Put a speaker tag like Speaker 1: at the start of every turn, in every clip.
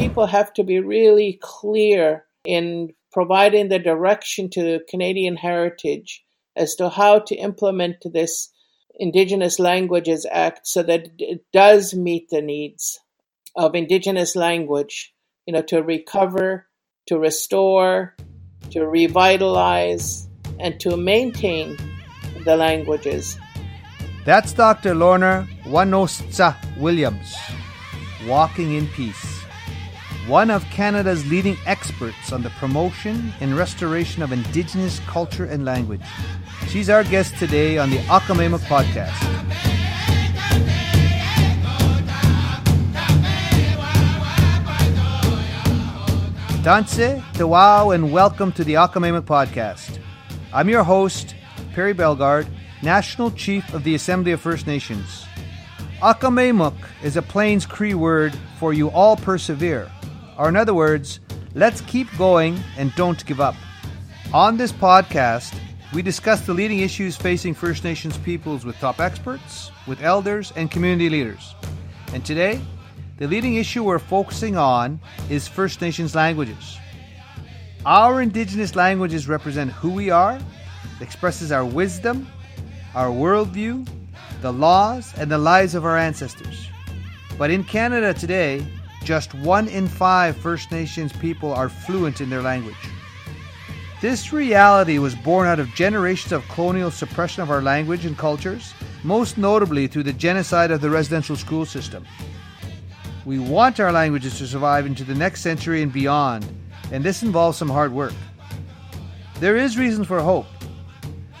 Speaker 1: people have to be really clear in providing the direction to Canadian Heritage as to how to implement this Indigenous Languages Act so that it does meet the needs of Indigenous language, you know, to recover, to restore, to revitalize, and to maintain the languages.
Speaker 2: That's Dr. Lorna Wanostsa Williams, Walking in Peace, one of Canada's leading experts on the promotion and restoration of Indigenous culture and language. She's our guest today on the Akamemuk podcast. Danse, Tawau, and welcome to the Akamemuk podcast. I'm your host, Perry Bellegarde, National Chief of the Assembly of First Nations. Akamemuk is a Plains Cree word for you all persevere, or in other words, let's keep going and don't give up. On this podcast, we discuss the leading issues facing First Nations peoples with top experts, with elders, and community leaders. And today, the leading issue we're focusing on is First Nations languages. Our Indigenous languages represent who we are, expresses our wisdom, our worldview, the laws, and the lives of our ancestors. But in Canada today, just one in five First Nations people are fluent in their language. This reality was born out of generations of colonial suppression of our language and cultures, most notably through the genocide of the residential school system. We want our languages to survive into the next century and beyond, and this involves some hard work. There is reason for hope.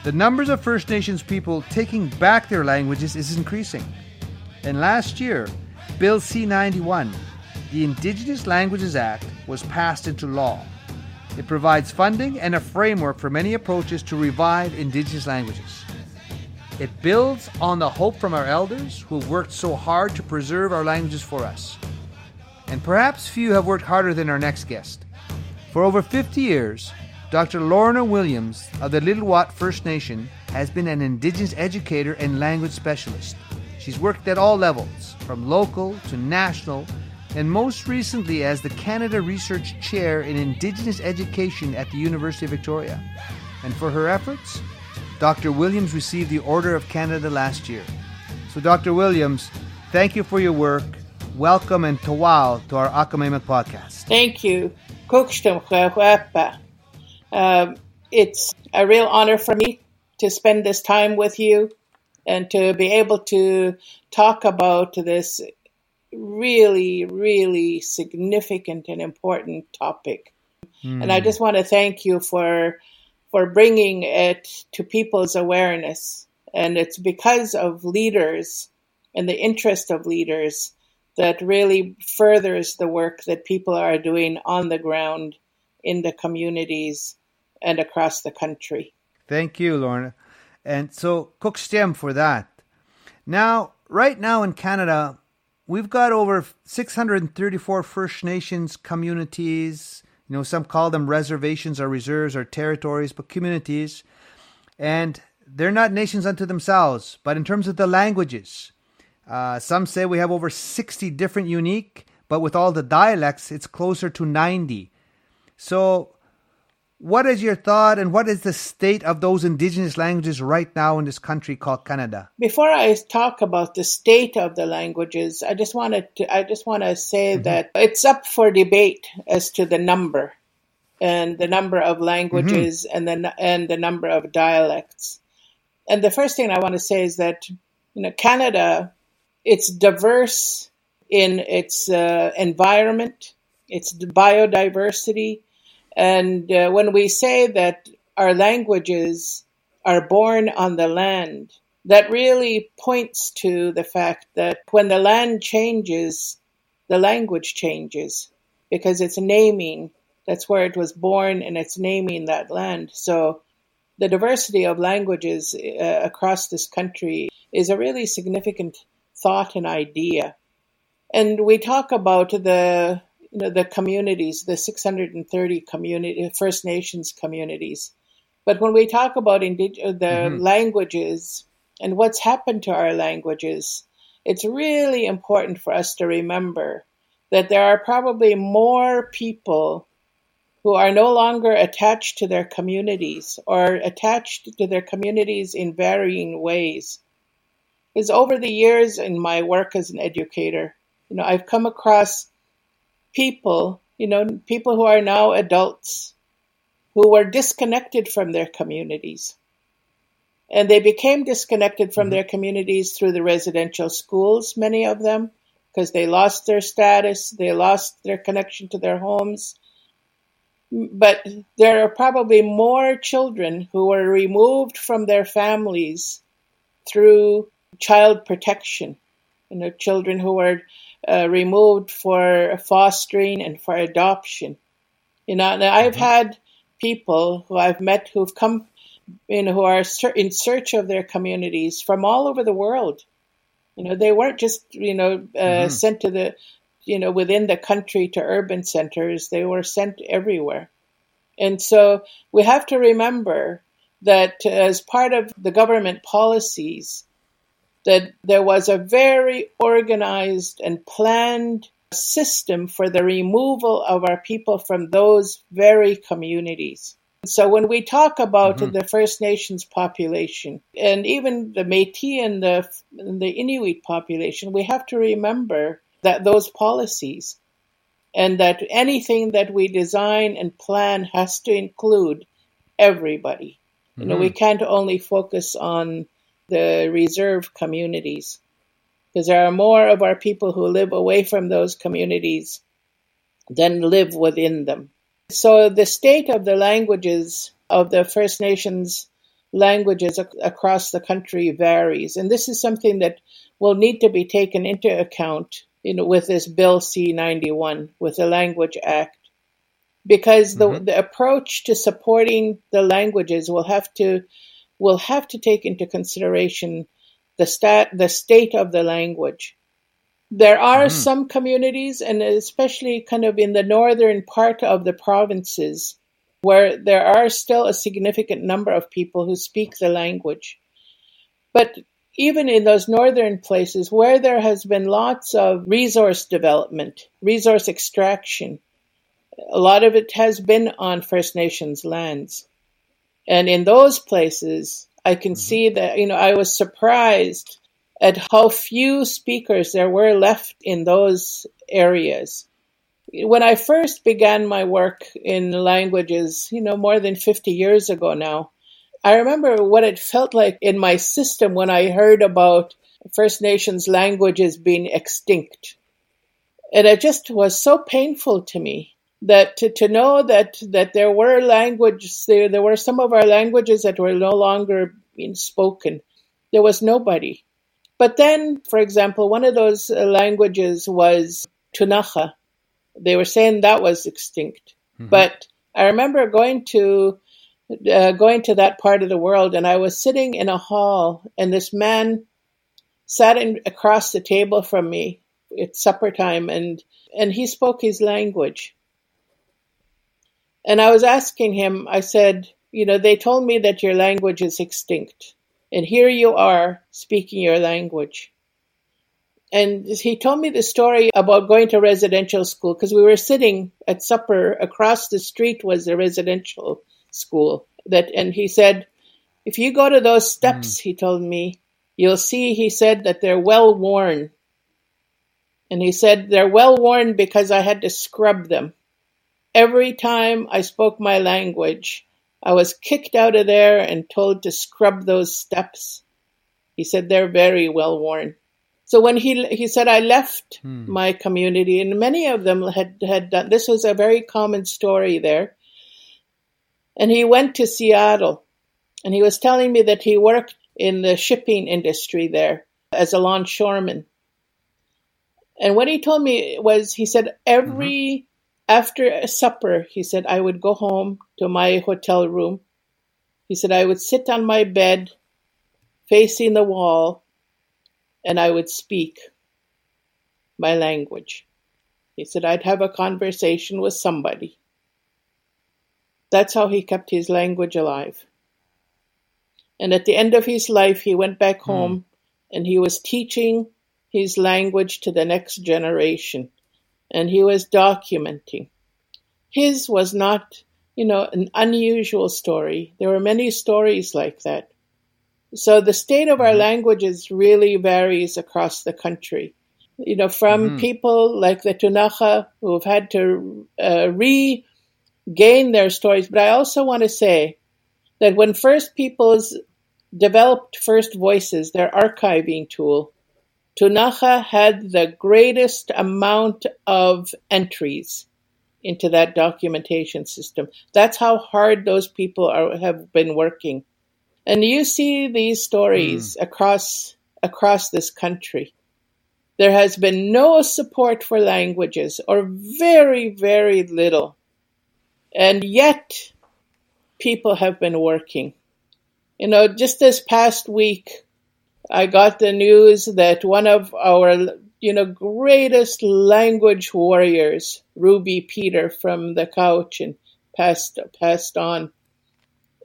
Speaker 2: The numbers of First Nations people taking back their languages is increasing. And last year, Bill C 91, the Indigenous Languages Act, was passed into law. It provides funding and a framework for many approaches to revive Indigenous languages. It builds on the hope from our elders who have worked so hard to preserve our languages for us. And perhaps few have worked harder than our next guest. For over 50 years, Dr. Lorna Williams of the Lil'wat First Nation has been an Indigenous educator and language specialist. She's worked at all levels, from local to national, and most recently as the Canada Research Chair in Indigenous Education at the University of Victoria. And for her efforts, Dr. Williams received the Order of Canada last year. So, Dr. Williams, thank you for your work. Welcome and tawau to our Akamemuk podcast.
Speaker 1: Thank you. Um, it's a real honor for me to spend this time with you and to be able to talk about this really, really significant and important topic. Mm. And I just want to thank you for for bringing it to people's awareness. And it's because of leaders and the interest of leaders that really furthers the work that people are doing on the ground in the communities and across the country.
Speaker 2: Thank you, Lorna. And so, Kukstem for that. Now, right now in Canada, we've got over 634 First Nations communities. You know, some call them reservations or reserves or territories, but communities. And they're not nations unto themselves, but in terms of the languages. Uh, some say we have over 60 different unique, but with all the dialects, it's closer to 90. So, what is your thought and what is the state of those indigenous languages right now in this country called Canada?
Speaker 1: Before I talk about the state of the languages, I just wanted to I just want to say mm-hmm. that it's up for debate as to the number and the number of languages mm-hmm. and the and the number of dialects. And the first thing I want to say is that you know Canada it's diverse in its uh, environment, its biodiversity, and uh, when we say that our languages are born on the land, that really points to the fact that when the land changes, the language changes because it's naming. That's where it was born and it's naming that land. So the diversity of languages uh, across this country is a really significant thought and idea. And we talk about the you know, the communities, the 630 community First Nations communities. But when we talk about indig- uh, the mm-hmm. languages and what's happened to our languages, it's really important for us to remember that there are probably more people who are no longer attached to their communities or attached to their communities in varying ways. Because over the years in my work as an educator, you know, I've come across people, you know, people who are now adults who were disconnected from their communities. And they became disconnected from mm-hmm. their communities through the residential schools, many of them, because they lost their status, they lost their connection to their homes. But there are probably more children who were removed from their families through child protection. You know, children who were removed for fostering and for adoption. You know, and I've mm-hmm. had people who I've met who've come, you know, who are in search of their communities from all over the world. You know, they weren't just, you know, uh, mm-hmm. sent to the, you know, within the country to urban centers. They were sent everywhere. And so we have to remember that as part of the government policies, that there was a very organized and planned system for the removal of our people from those very communities. So when we talk about mm-hmm. the First Nations population and even the Métis and the, the Inuit population, we have to remember that those policies and that anything that we design and plan has to include everybody. Mm-hmm. You know, we mm-hmm. can't only focus on the reserve communities because there are more of our people who live away from those communities than live within them. So the state of the languages of the First Nations languages ac- across the country varies, and this is something that will need to be taken into account you know, with this Bill C-91, with the Language Act, because the, mm-hmm. the approach to supporting the languages will have to will have to take into consideration the stat the state of the language. There are mm-hmm. some communities, and especially kind of in the northern part of the provinces, where there are still a significant number of people who speak the language. But even in those northern places where there has been lots of resource development, resource extraction, a lot of it has been on First Nations lands. And in those places, I can mm-hmm. see that, you know, I was surprised at how few speakers there were left in those areas. When I first began my work in languages, you know, more than 50 years ago now, I remember what it felt like in my system when I heard about First Nations languages being extinct. And it just was so painful to me that to, to know that that there were languages there there were some of our languages that were no longer being spoken. There was nobody. But then for example one of those uh, languages was Ktunaxa they were saying that was extinct. Mm-hmm. but i remember going to uh, going to that part of the world and i was sitting in a hall and this man sat in, across the table from me it's supper time and and he spoke his language and I was asking him, I said, you know, they told me that your language is extinct. And here you are speaking your language. And he told me the story about going to residential school because we were sitting at supper across the street was a residential school that, and he said, if you go to those steps, mm. he told me, you'll see, he said that they're well worn. And he said they're well worn because I had to scrub them. Every time I spoke my language, I was kicked out of there and told to scrub those steps. He said they're very well worn. So when he he said I left hmm. my community, and many of them had had done this was a very common story there. And he went to Seattle, and he was telling me that he worked in the shipping industry there as a longshoreman. And what he told me was, he said every mm-hmm. After supper, he said, I would go home to my hotel room. He said, I would sit on my bed facing the wall and I would speak my language. He said, I'd have a conversation with somebody. That's how he kept his language alive. And at the end of his life, he went back hmm. home and he was teaching his language to the next generation and he was documenting. His was not, you know, an unusual story. There were many stories like that. So the state of our mm-hmm. languages really varies across the country. You know, from mm-hmm. people like the Ktunaxa who have had to uh, regain their stories. But I also want to say that when First Peoples developed First Voices, their archiving tool, Ktunaxa had the greatest amount of entries into that documentation system. That's how hard those people are, have been working. And you see these stories mm. across across this country. There has been no support for languages or very, very little. And yet people have been working. You know, just this past week, I got the news that one of our, you know, greatest language warriors, Ruby Peter from the Cowichan, passed passed on.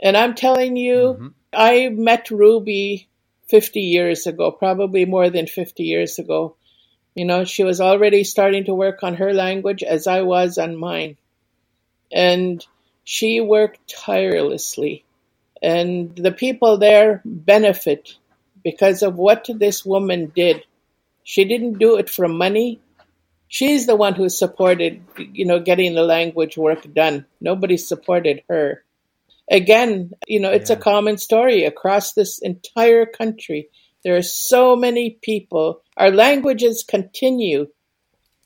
Speaker 1: And I'm telling you, mm-hmm. I met Ruby 50 years ago, probably more than 50 years ago. You know, she was already starting to work on her language as I was on mine. And she worked tirelessly. And the people there benefit because of what this woman did. She didn't do it for money. She's the one who supported, you know, getting the language work done. Nobody supported her. Again, you know, it's yeah. a common story across this entire country. There are so many people. Our languages continue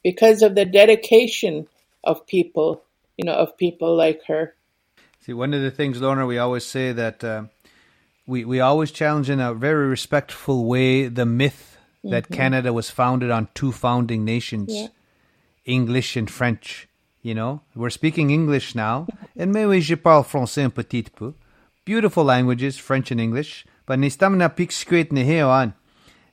Speaker 1: because of the dedication of people, you know, of people like her.
Speaker 2: See, one of the things, Lorna, we always say that uh, we, we always challenge in a very respectful way the myth mm-hmm. that Canada was founded on two founding nations, yeah. English and French. You know, we're speaking English now, and maybe je parle français un petit peu. Beautiful languages, French and English, but nistam na piksquit on.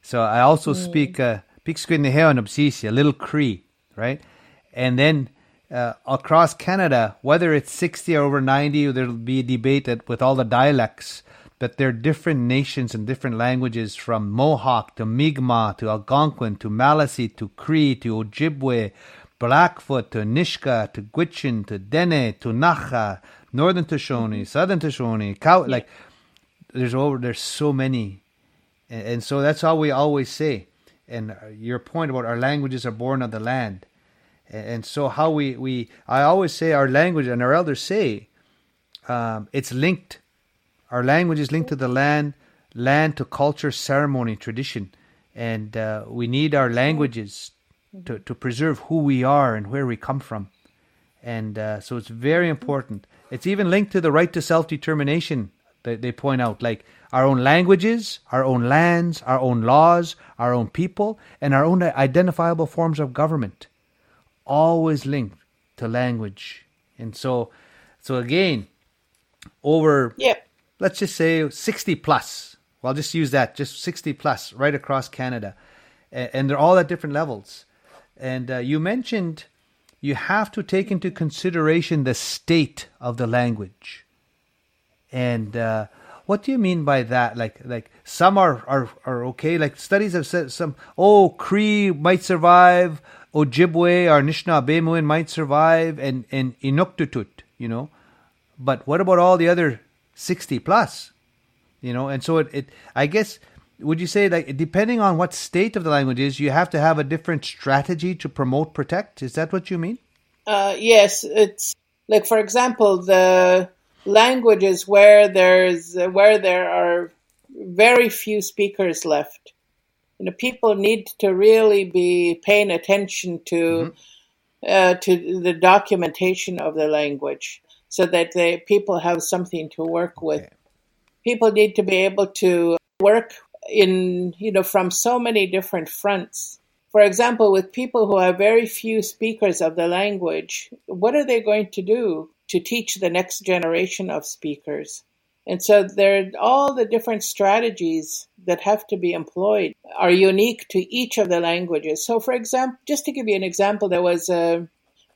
Speaker 2: So I also mm. speak uh, piksquit neheon obsisia, little Cree, right? And then uh, across Canada, whether it's 60 or over 90, there'll be a debate with all the dialects, but there are different nations and different languages from Mohawk to Mi'kmaq to Algonquin to Maliseet to Cree to Ojibwe Blackfoot to Nisga'a to Gwich'in to Dene to Nacha, Northern Shoshone, mm-hmm. Southern Shoshone, Cow. Yeah. Like there's over there's so many, and, and, so that's all we always say. And your point about our languages are born of the land, and, and so how we we I always say our language and our elders say um, it's linked. Our language is linked to the land, land to culture, ceremony, tradition, and uh, we need our languages to, to preserve who we are and where we come from. And uh, so it's very important. It's even linked to the right to self determination that they point out, like our own languages, our own lands, our own laws, our own people, and our own identifiable forms of government. Always linked to language. And so, so again, over. Let's just say 60 plus. Well, I'll just use that, just 60 plus right across Canada. And they're all at different levels. And uh, you mentioned you have to take into consideration the state of the language. And uh, what do you mean by that? Like, like some are, are, are okay. Like studies have said some, oh, Cree might survive, Ojibwe or Anishinaabe might survive, and, and Inuktitut, you know. But what about all the other 60 plus? You know, and so it, it I guess would you say like depending on what state of the language is, you have to have a different strategy to promote protect? Is that what you mean?
Speaker 1: Uh, yes, it's like for example the languages where there's where there are very few speakers left. You know, people need to really be paying attention to mm-hmm. uh, to the documentation of the language, so that the people have something to work with. People need to be able to work in you know from so many different fronts. For example, with people who have very few speakers of the language, what are they going to do to teach the next generation of speakers? And so there are all the different strategies that have to be employed are unique to each of the languages. So, for example, just to give you an example, there was a,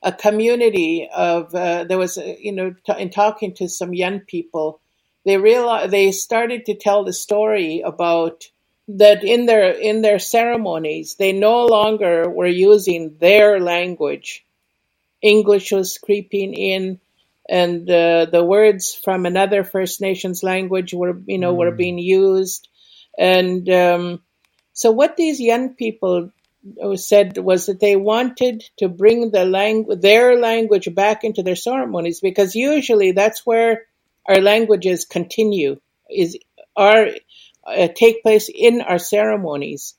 Speaker 1: a community of, uh, there was, a, you know, t- in talking to some young people they realized they started to tell the story about that in their in their ceremonies they no longer were using their language. English was creeping in, and uh, the words from another First Nations language were you know mm. were being used, and um, so what these young people said was that they wanted to bring the language, their language back into their ceremonies because usually that's where our languages continue is are uh, take place in our ceremonies.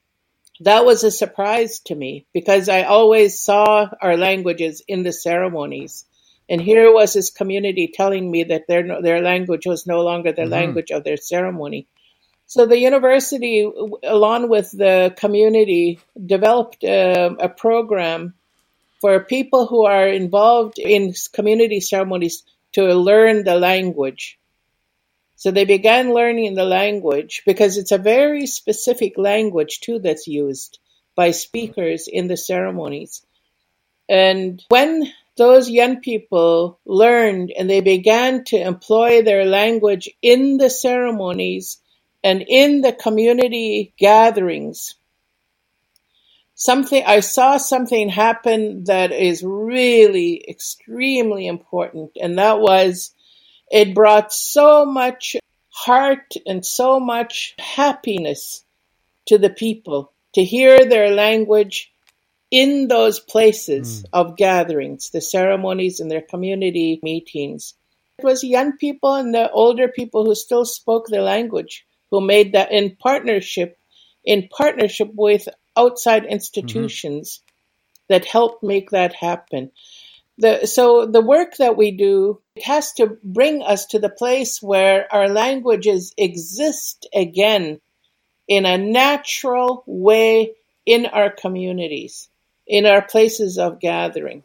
Speaker 1: That was a surprise to me because I always saw our languages in the ceremonies. And here was this community telling me that their their language was no longer the mm-hmm. language of their ceremony. So the university, along with the community, developed a, a program for people who are involved in community ceremonies to learn the language. So they began learning the language because it's a very specific language too that's used by speakers in the ceremonies. And when those young people learned and they began to employ their language in the ceremonies and in the community gatherings, something I saw something happen that is really extremely important, and that was it brought so much heart and so much happiness to the people to hear their language in those places mm. of gatherings, the ceremonies and their community meetings. It was young people and the older people who still spoke the language who made that in partnership in partnership with outside institutions mm-hmm. that helped make that happen. The, so the work that we do it has to bring us to the place where our languages exist again in a natural way in our communities, in our places of gathering.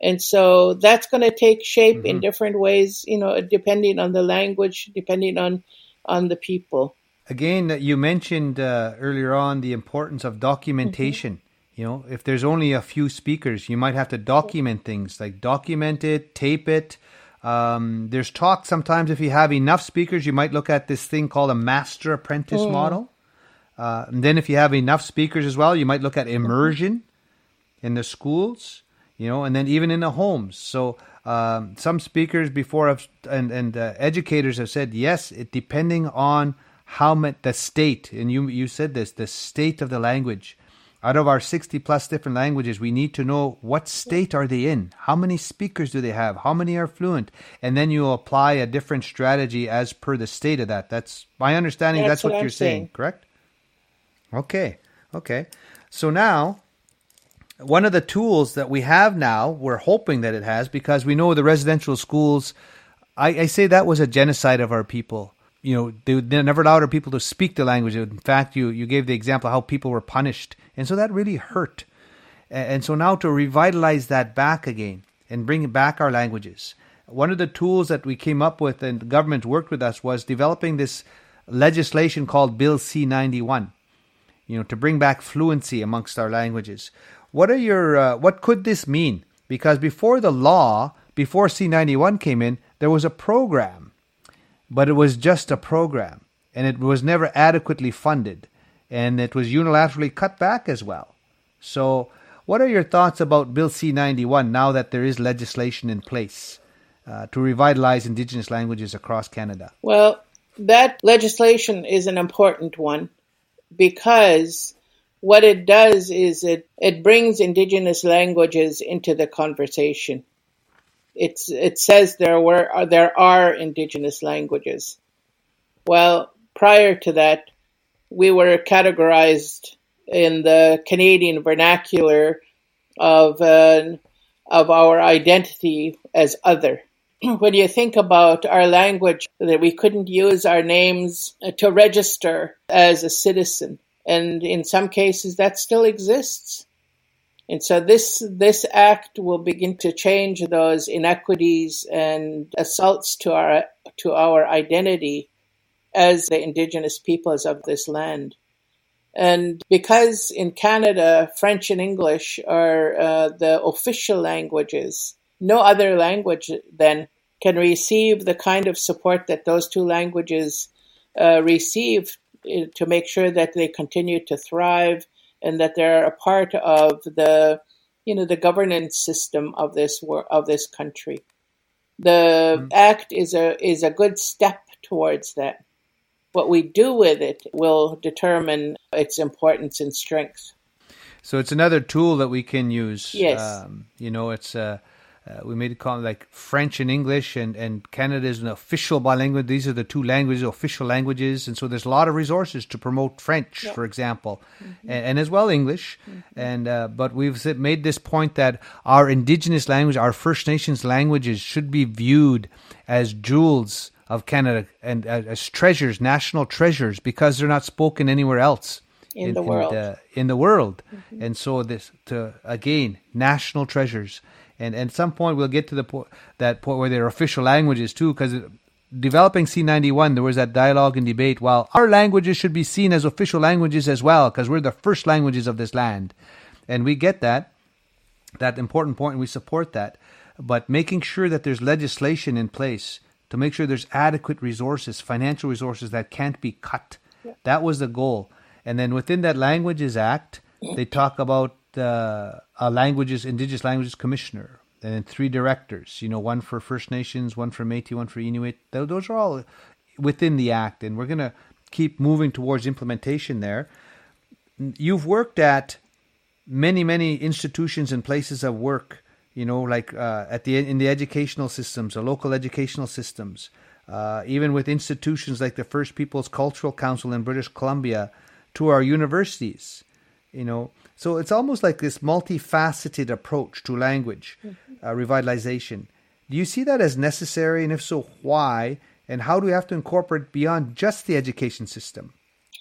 Speaker 1: And so that's going to take shape mm-hmm. in different ways, you know, depending on the language, depending on on the people.
Speaker 2: Again, you mentioned uh, earlier on the importance of documentation. Mm-hmm. You know, if there's only a few speakers, you might have to document things like document it, tape it. Um, there's talk sometimes if you have enough speakers, you might look at this thing called a master apprentice mm. model. Uh, and then if you have enough speakers as well, you might look at immersion in the schools, you know, and then even in the homes. So um, some speakers before have, and and uh, educators have said yes, it depending on how much the state, and you you said this, the state of the language out of our 60 plus different languages, we need to know what state are they in? How many speakers do they have? How many are fluent? And then you apply a different strategy as per the state of that. That's my understanding. That's, that's what, what you're saying. saying, correct? Okay. Okay. So now, one of the tools that we have now, we're hoping that it has because we know the residential schools. I, I say that was a genocide of our people you know they, they never allowed people to speak the language. In fact, you you gave the example of how people were punished, and so that really hurt. And so now to revitalize that back again and bring back our languages, one of the tools that we came up with and the government worked with us was developing this legislation called Bill C ninety one. You know, to bring back fluency amongst our languages. What are your uh, what could this mean? Because before the law, before C ninety one came in, there was a program but it was just a program, and it was never adequately funded, and it was unilaterally cut back as well. So, what are your thoughts about Bill C 91 now that there is legislation in place uh, to revitalize Indigenous languages across Canada?
Speaker 1: Well, that legislation is an important one because what it does is it, it brings Indigenous languages into the conversation it's it says there were there are indigenous languages. Well, prior to that, we were categorized in the Canadian vernacular of uh, of our identity as other. when you think about our language, that we couldn't use our names to register as a citizen, and in some cases that still exists. And so this this act will begin to change those inequities and assaults to our to our identity as the indigenous peoples of this land. And because in Canada, French and English are uh, the official languages, no other language then can receive the kind of support that those two languages uh, receive eh, to make sure that they continue to thrive and that they're a part of the you know the governance system of this of this country. The mm-hmm. act is a is a good step towards that. What we do with it will determine its importance and strength.
Speaker 2: So it's another tool that we can use.
Speaker 1: Yes. Um,
Speaker 2: you know, it's uh, uh, we made it call like French and English, and, and Canada is an official bilingual. These are the two languages, official languages, and so there's a lot of resources to promote French, for example, mm-hmm. and, and, as well English. Mm-hmm. And uh, but we've made this point that our Indigenous language, our First Nations languages, should be viewed as jewels of Canada and uh, as treasures, national treasures, because they're not spoken anywhere else
Speaker 1: in, in the world.
Speaker 2: In the, in the world. Mm-hmm. And so this to again national treasures and, and at some point we'll get to the po- that point where they're official languages too, because developing C91, there was that dialogue and debate. While our languages should be seen as official languages as well, because we're the first languages of this land, and we get that that important point, and we support that. But making sure that there's legislation in place to make sure there's adequate resources, financial resources that can't be cut. Yeah. That was the goal. And then within that Languages Act, they talk about uh, a languages, Indigenous Languages Commissioner, and three directors. You know, one for First Nations, one for Métis, one for Inuit. Those are all within the act, and we're going to keep moving towards implementation there. You've worked at many, many institutions and places of work. You know, like uh, at the in the educational systems, the local educational systems, uh, even with institutions like the First Peoples Cultural Council in British Columbia, to our universities. You know, so it's almost like this multifaceted approach to language mm-hmm. uh, revitalization. Do you see that as necessary? And if so, why? And how do we have to incorporate beyond just the education system?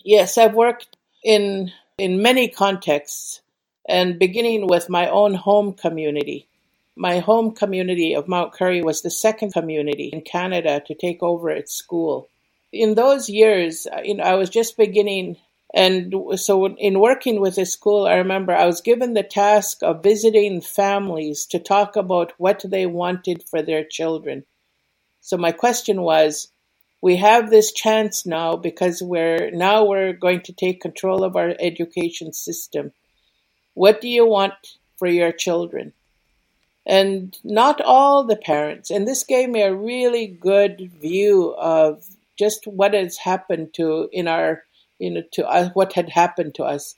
Speaker 1: Yes, I've worked in in many contexts, and beginning with my own home community. My home community of Mount Currie was the second community in Canada to take over its school. In those years, uh, you know, I was just beginning and so in working with the school, I remember I was given the task of visiting families to talk about what they wanted for their children. So my question was, we have this chance now because we're now we're going to take control of our education system. What do you want for your children? And not all the parents, and this gave me a really good view of just what has happened to in our you know, to us, what had happened to us.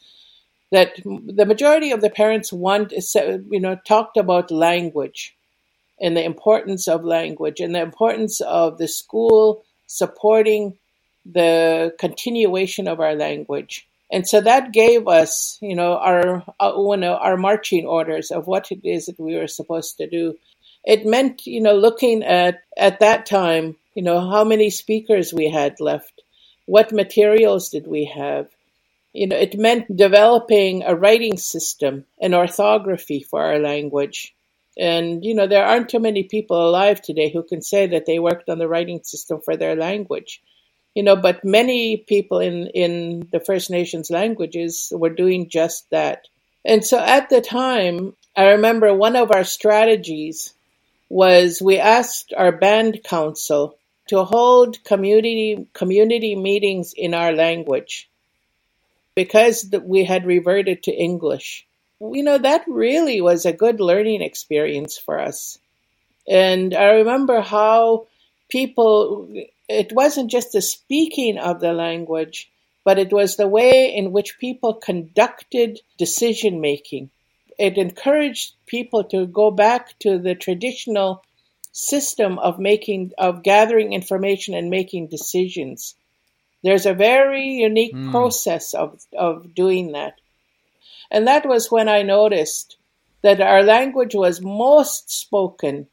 Speaker 1: That the majority of the parents want, you know, talked about language and the importance of language and the importance of the school supporting the continuation of our language. And so that gave us, you know, our uh, our marching orders of what it is that we were supposed to do. It meant, you know, looking at at that time, you know, how many speakers we had left, what materials did we have? You know, it meant developing a writing system, an orthography for our language. And, you know, there aren't too many people alive today who can say that they worked on the writing system for their language. You know, but many people in, in the First Nations languages were doing just that. And so at the time, I remember one of our strategies was we asked our band council to hold community community meetings in our language because we had reverted to English. You know, that really was a good learning experience for us. And I remember how people, it wasn't just the speaking of the language, but it was the way in which people conducted decision making. It encouraged people to go back to the traditional system of making of gathering information and making decisions. There's a very unique mm. process of of doing that. And that was when I noticed that our language was most spoken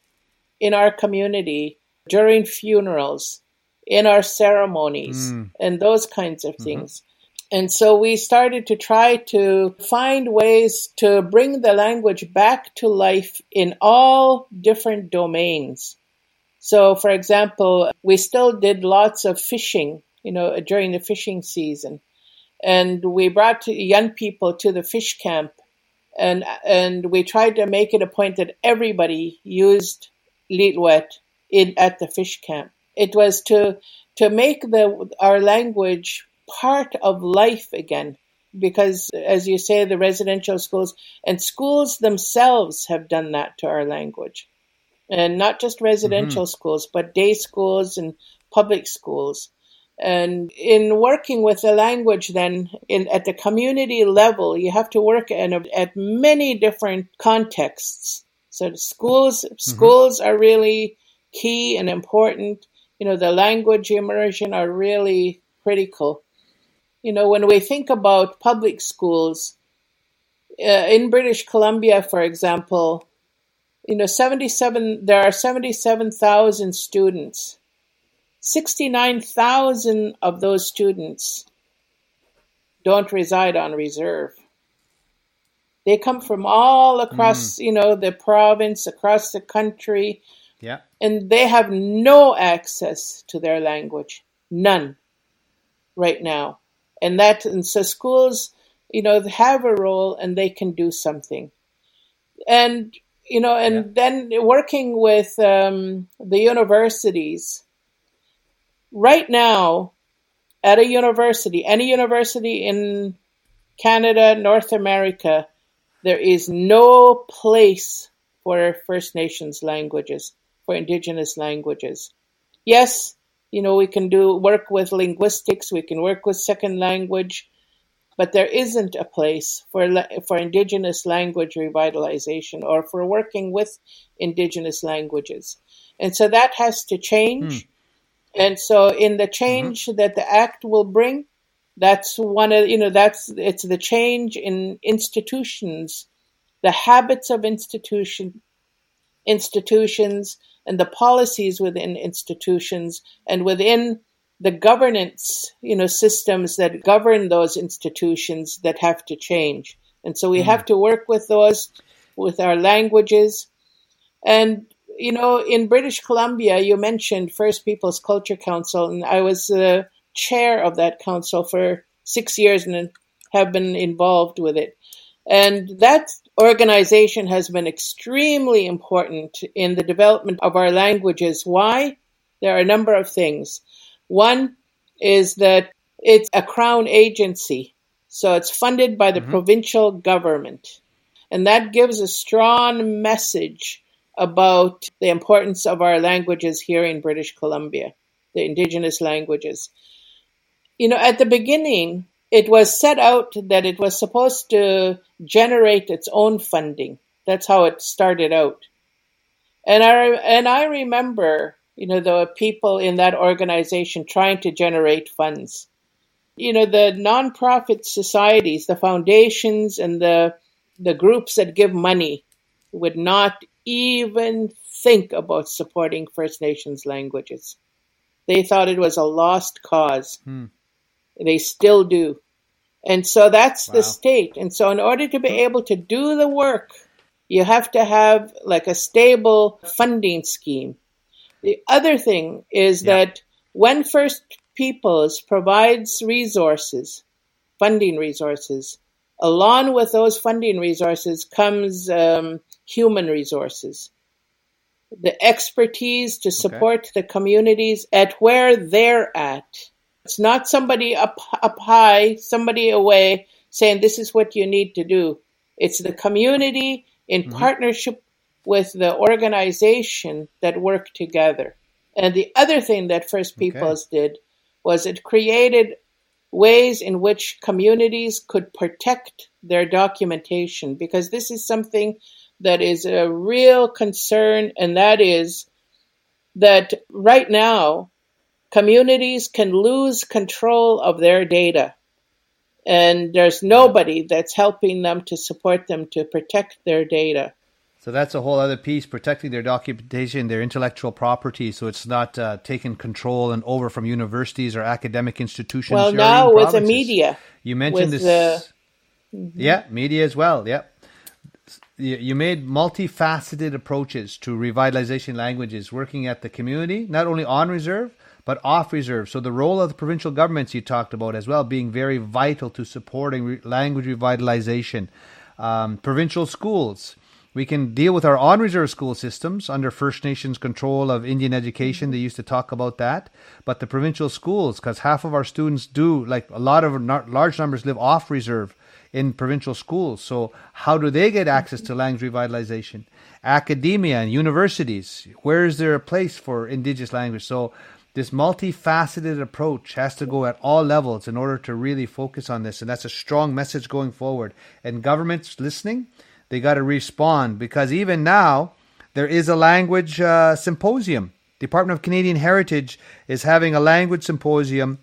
Speaker 1: in our community during funerals, in our ceremonies, mm. and those kinds of mm-hmm. And so we started to try to find ways to bring the language back to life in all different domains. So, for example, we still did lots of fishing, you know, during the fishing season. And we brought young people to the fish camp and, and we tried to make it a point that everybody used Lil'wat in, at the fish camp. It was to, to make the, our language part of life again. Because, as you say, the residential schools and schools themselves have done that to our language. And not just residential mm-hmm. schools, but day schools and public schools. And in working with the language, then in, at the community level, you have to work in a, at many different contexts. So schools, mm-hmm. schools are really key and important. You know, the language immersion are really critical. You know, when we think about public schools uh, in British Columbia, for example, you know, 77, there are 77,000 students 69,000 of those students don't reside on reserve. They come from all across, mm. you know, the province, across the country.
Speaker 2: Yeah.
Speaker 1: And they have no access to their language. None right now. And that and so schools, you know, have a role and they can do something. And you know, and yeah. then working with um, the universities, right now at a university, any university in Canada, North America, there is no place for First Nations languages, for Indigenous languages. Yes, you know, we can do work with linguistics, we can work with second language, but there isn't a place for for Indigenous language revitalization or for working with Indigenous languages, and so that has to change. Hmm. And so in the change mm-hmm. that the act will bring, that's one of, you know, that's, it's the change in institutions, the habits of institution, institutions and the policies within institutions and within the governance, you know, systems that govern those institutions that have to change. And so we mm-hmm. have to work with those, with our languages. And you know, in British Columbia, you mentioned First Peoples Culture Council, and I was the chair of that council for six years and have been involved with it. And that organization has been extremely important in the development of our languages. Why? There are a number of things. One is that it's a crown agency, so it's funded by the mm-hmm. provincial government. And that gives a strong message about the importance of our languages here in British Columbia, the indigenous languages. You know, at the beginning, it was set out that it was supposed to generate its own funding. That's how it started out. And I and I remember, you know, the people in that organization trying to generate funds. You know, the nonprofit societies, the foundations and the the groups that give money would not even think about supporting First Nations languages. They thought it was a lost cause. Hmm. They still do. And so that's wow. the state. And so, in order to be able to do the work, you have to have like a stable funding scheme. The other thing is yeah. that when First Peoples provides resources, funding resources, along with those funding resources comes um, human resources, the expertise to support okay. the communities at where they're at. It's not somebody up, up high, somebody away saying this is what you need to do. It's the community in mm-hmm. partnership with the organization that work together. And the other thing that First Peoples okay. did was it created ways in which communities could protect their documentation because this is something that is a real concern, and that is that right now communities can lose control of their data. And there's nobody that's helping them to support them to protect their data.
Speaker 2: So that's a whole other piece, protecting their documentation, their intellectual property, so it's not uh, taken control and over from universities or academic institutions.
Speaker 1: Well, now with the media,
Speaker 2: you mentioned this. The, mm-hmm. Yeah, media as well. Yeah, you made multifaceted approaches to revitalization languages, working at the community, not only on reserve, but off reserve. So the role of the provincial governments you talked about as well being very vital to supporting re- language revitalization. Um, provincial schools, We can deal with our on reserve school systems under First Nations control of Indian education. They used to talk about that. But the provincial schools, because half of our students do, like a lot of large numbers live off reserve in provincial schools. So, how do they get access to language revitalization? Academia and universities, where is there a place for Indigenous language? So, this multifaceted approach has to go at all levels in order to really focus on this. And that's a strong message going forward. And governments listening, they got to respond because even now, there is a language uh, symposium. Department of Canadian Heritage is having a language symposium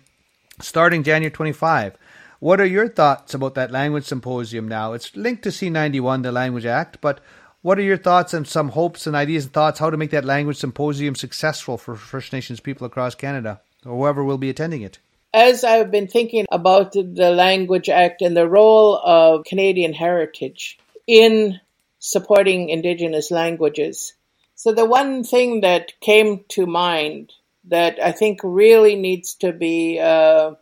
Speaker 2: starting January 25. What are your thoughts about that language symposium now? It's linked to C91, the Language Act, but what are your thoughts and some hopes and ideas and thoughts how to make that language symposium successful for First Nations people across Canada or whoever will be attending it?
Speaker 1: As I've been thinking about the Language Act and the role of Canadian heritage in supporting Indigenous languages, so the one thing that came to mind that I think really needs to be uh,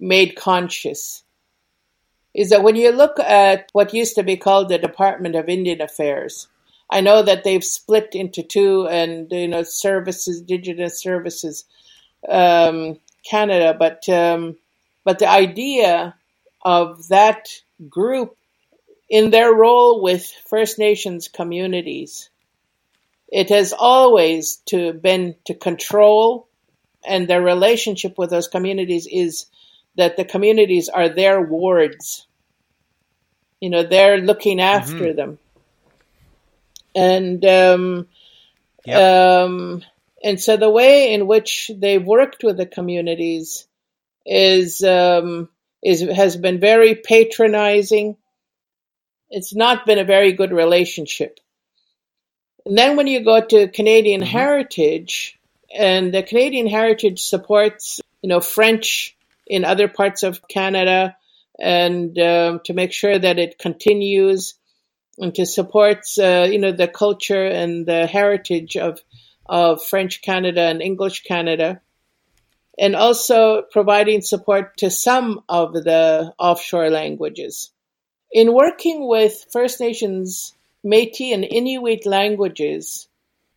Speaker 1: made conscious is that when you look at what used to be called the Department of Indian Affairs, I know that they've split into two, and you know, services, Indigenous Services um, Canada, but um, but the idea of that group in their role with First Nations communities, it has always to been to control, and their relationship with those communities is that the communities are their wards. You know, they're looking after mm-hmm. them. And um, yep. um, and so the way in which they've worked with the communities is um, is has been very patronizing. It's not been a very good relationship. And then when you go to Canadian mm-hmm. Heritage, and the Canadian Heritage supports, you know, French in other parts of Canada and um, to make sure that it continues and to support uh, you know the culture and the heritage of of French Canada and English Canada and also providing support to some of the offshore languages. In working with First Nations Métis and Inuit languages,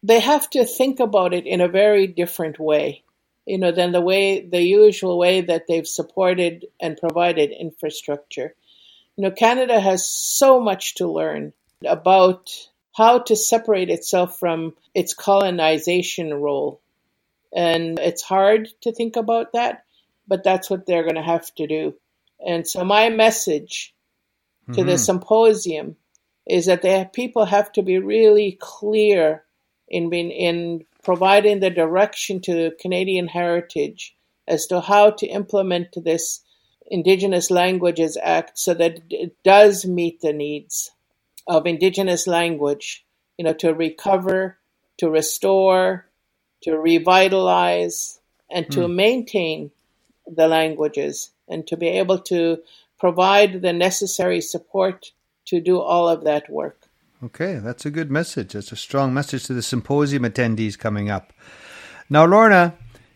Speaker 1: they have to think about it in a very different way you know, than the way the usual way that they've supported and provided infrastructure. You know, Canada has so much to learn about how to separate itself from its colonization role. And it's hard to think about that, but that's what they're going to have to do. And so my message to mm-hmm. the symposium is that they have, people have to be really clear in being in providing the direction to Canadian Heritage as to how to implement this Indigenous Languages Act so that it does meet the needs of Indigenous language, you know, to recover, to restore, to revitalize, and to mm. maintain the languages, and to be able to provide the necessary support to do all of that work.
Speaker 2: Okay, that's a good message. That's a strong message to the symposium attendees coming up. Now, Lorna,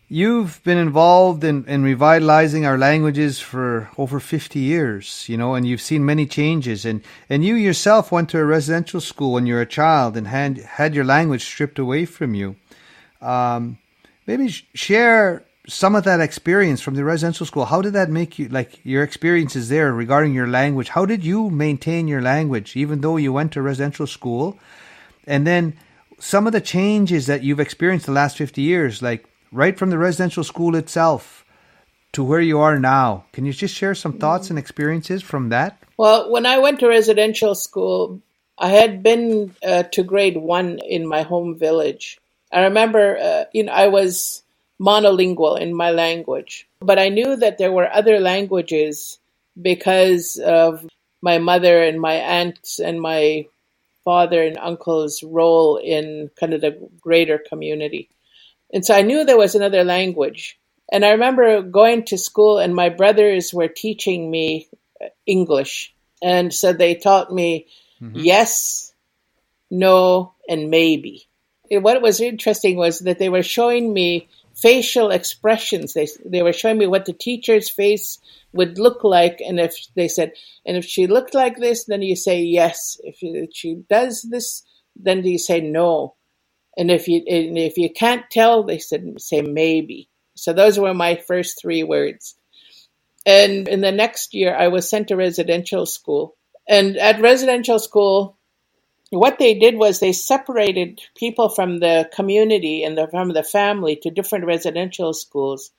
Speaker 2: you've been involved in, in revitalizing our languages for over 50 years, you know, and you've seen many changes. And, and you yourself went to a residential school when you were a child and had, had your language stripped away from you. Um, maybe share some of that experience from the residential school, how did that make you, like your experiences there regarding your language? How did you maintain your language, even though you went to residential school? And then some of the changes that you've experienced the last 50 years, like right from the residential school itself to where you are now. Can you just share some thoughts and experiences from that?
Speaker 1: Well, when I went to residential school, I had been uh, to grade one in my home village. I remember, uh, you know, I was monolingual in my language. But I knew that there were other languages because of my mother and my aunts and my father and uncle's role in kind of the greater community. And so I knew there was another language. And I remember going to school and my brothers were teaching me English. And so they taught me mm-hmm. yes, no, and maybe. And what was interesting was that they were showing me facial expressions. They they were showing me what the teacher's face would look like, and if they said, and if she looked like this, then you say yes. If, she does this, then you say no. And if you and if you can't tell, they said say maybe. So those were my first three words. And in the next year, I was sent to residential school. And at residential school, what they did was they separated people from the community and the, from the family to different residential schools.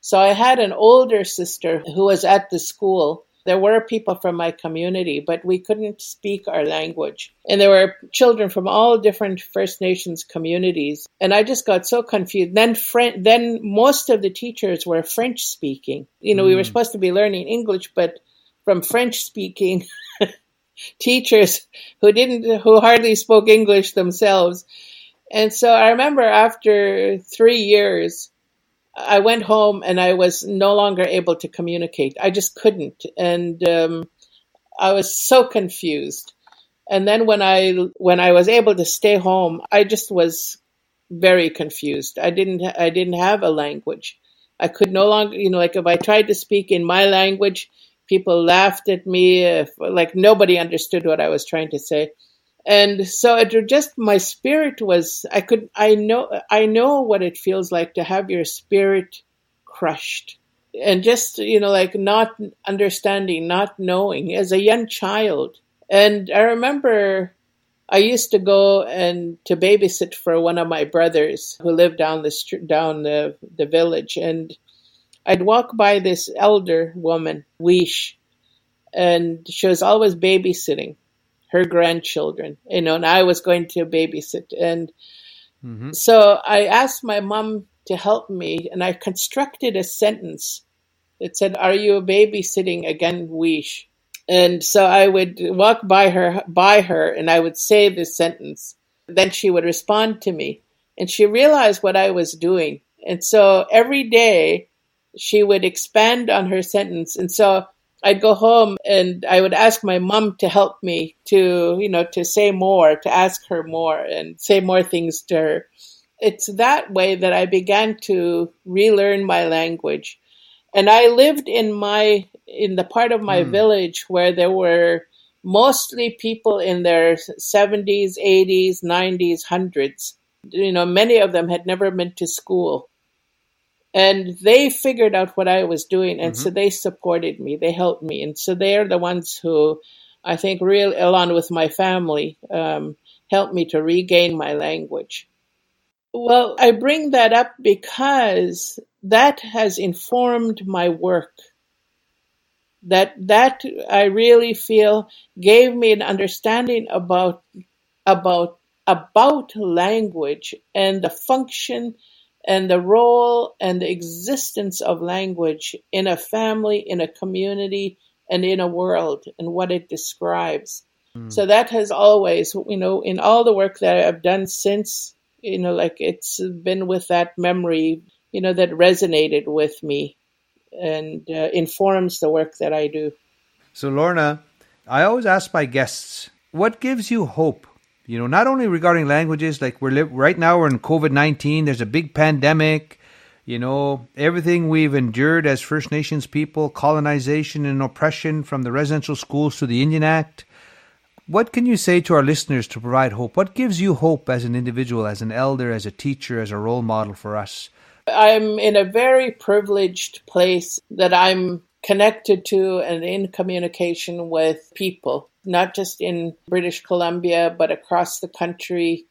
Speaker 1: So I had an older sister who was at the school. There were people from my community, but we couldn't speak our language. And there were children from all different First Nations communities. And I just got so confused. Then, French, then most of the teachers were French speaking. You know, mm. we were mm. supposed to be learning English, but from French speaking teachers who didn't, who hardly spoke English themselves. And so I remember after three years, I went home and I was no longer able to communicate. I just couldn't. And um, I was so confused. And then when I when I was able to stay home, I just was very confused. I didn't I didn't have a language. I could no longer, you know, like if I tried to speak in my language, People laughed at me, if, like nobody understood what I was trying to say. And so it just my spirit was I could I know I know what it feels like to have your spirit crushed. And just you know like not understanding not knowing as a young child. And i remember i used to go and to babysit for one of my brothers who lived down the down the, the village. And I'd walk by this elder woman, Weesh, and she was always babysitting her grandchildren, you know, and I was going to babysit. And mm-hmm. so I asked my mom to help me, and I constructed a sentence that said, Are you babysitting again, Weesh? And so I would walk by her, by her, and I would say this sentence. Then she would respond to me, and she realized what I was doing. And so every day she would expand on her sentence. And so I'd go home and I would ask my mom to help me to, you know, to say more, to ask her more and say more things to her. It's that way that I began to relearn my language. And I lived in my, in the part of my mm. village where there were mostly people in their 70s, 80s, 90s, hundreds. You know, many of them had never been to school and they figured out what I was doing, and mm-hmm. so they supported me. They helped me, and so they're the ones who, I think, real along with my family, um, helped me to regain my language. Well, I bring that up because that has informed my work. That that I really feel gave me an understanding about about about language and the function and the role and the existence of language in a family, in a community, and in a world and what it describes. Mm. So that has always, you know, in all the work that I've done since, you know, like it's been with that memory, you know, that resonated with me and uh, informs the work that I do.
Speaker 2: So, Lorna, I always ask my guests, what gives you hope you know, not only regarding languages, like we're li- right now we're in COVID nineteen. There's a big pandemic. You know, everything we've endured as First Nations people, colonization and oppression from the residential schools to the Indian Act. What can you say to our listeners to provide hope? What gives you hope as an individual, as an elder, as a teacher, as a role model for us?
Speaker 1: I'm in a very privileged place that I'm connected to and in communication with people not just in British Columbia, but across the country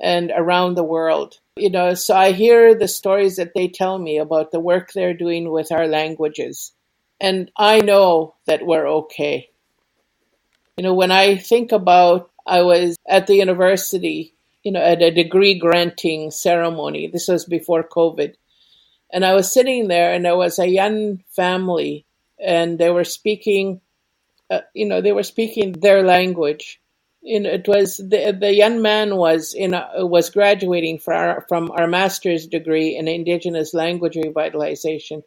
Speaker 1: and around the world. You know, so I hear the stories that they tell me about the work they're doing with our languages. And I know that we're okay. You know, when I think about, I was at the university, you know, at a degree granting ceremony. This was before COVID. And I was sitting there and there was a young family and they were speaking uh, you know, they were speaking their language. Know, it was the the young man was in a, was graduating from our, from our master's degree in Indigenous language revitalization,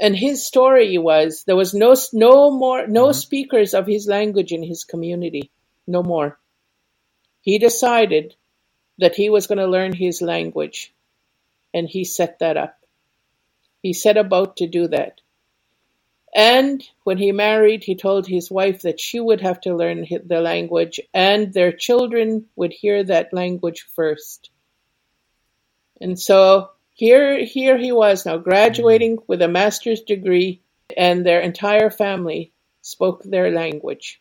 Speaker 1: and his story was there was no no more no mm-hmm. speakers of his language in his community, no more. He decided that he was going to learn his language, and he set that up. He set about to do that. And when he married, he told his wife that she would have to learn the language and their children would hear that language first. And so here, here he was now graduating with a master's degree and their entire family spoke their language.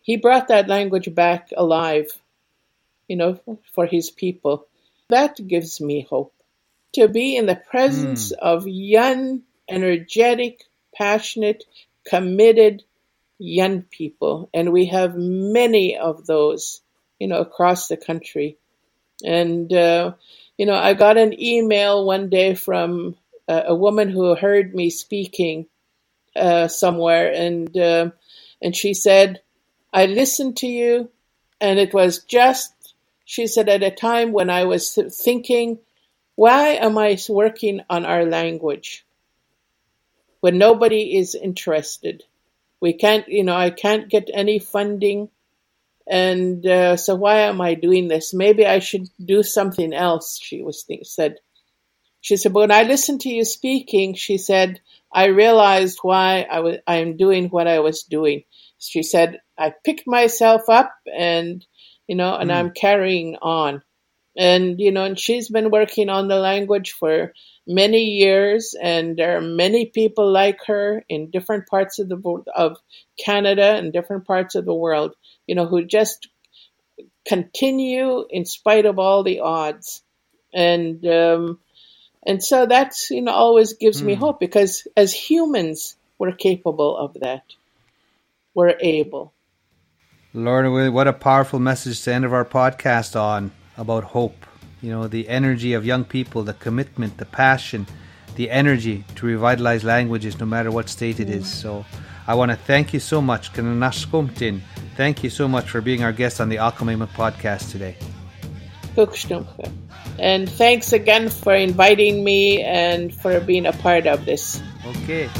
Speaker 1: He brought that language back alive, you know, for his people. That gives me hope. To be in the presence mm. of young, energetic, passionate, committed young people. And we have many of those, you know, across the country. And, uh, you know, I got an email one day from a, woman who heard me speaking uh, somewhere, and uh, and she said, "I listened to you, and it was just," she said, "at a time when I was thinking, why am I working on our language?" When nobody is interested. We can't, you know, I can't get any funding. And uh, so why am I doing this? Maybe I should do something else, she was think, said. She said, but when I listened to you speaking, she said, I realized why I was I am doing what I was doing. She said, I picked myself up and you know, and mm. I'm carrying on. And you know, and she's been working on the language for many years, and there are many people like her in different parts of the of Canada and different parts of the world. You know, who just continue in spite of all the odds, and um, and so that's you know always gives mm. me hmm. hope because as humans we're capable of that. We're able.
Speaker 2: Lorna, what a powerful message to end of our podcast on about hope you know, the energy of young people, the commitment, the passion, the energy to revitalize languages no matter what state it is. So I want to thank you so much. Thank you so much for being our guest on the Akamema podcast today.
Speaker 1: And thanks again for inviting me and for being a part of this.
Speaker 2: Okay.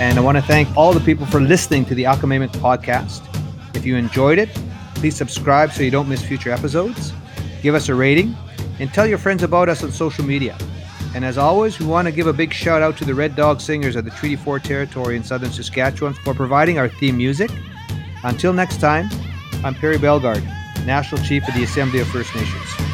Speaker 2: And I want to thank all the people for listening to the Akamema podcast. If you enjoyed it, please subscribe so you don't miss future episodes. Give us a rating and tell your friends about us on social media. And as always, we want to give a big shout out to the Red Dog Singers of the Treaty 4 Territory in southern Saskatchewan for providing our theme music. Until next time, I'm Perry Bellegarde, National Chief of the Assembly of First Nations.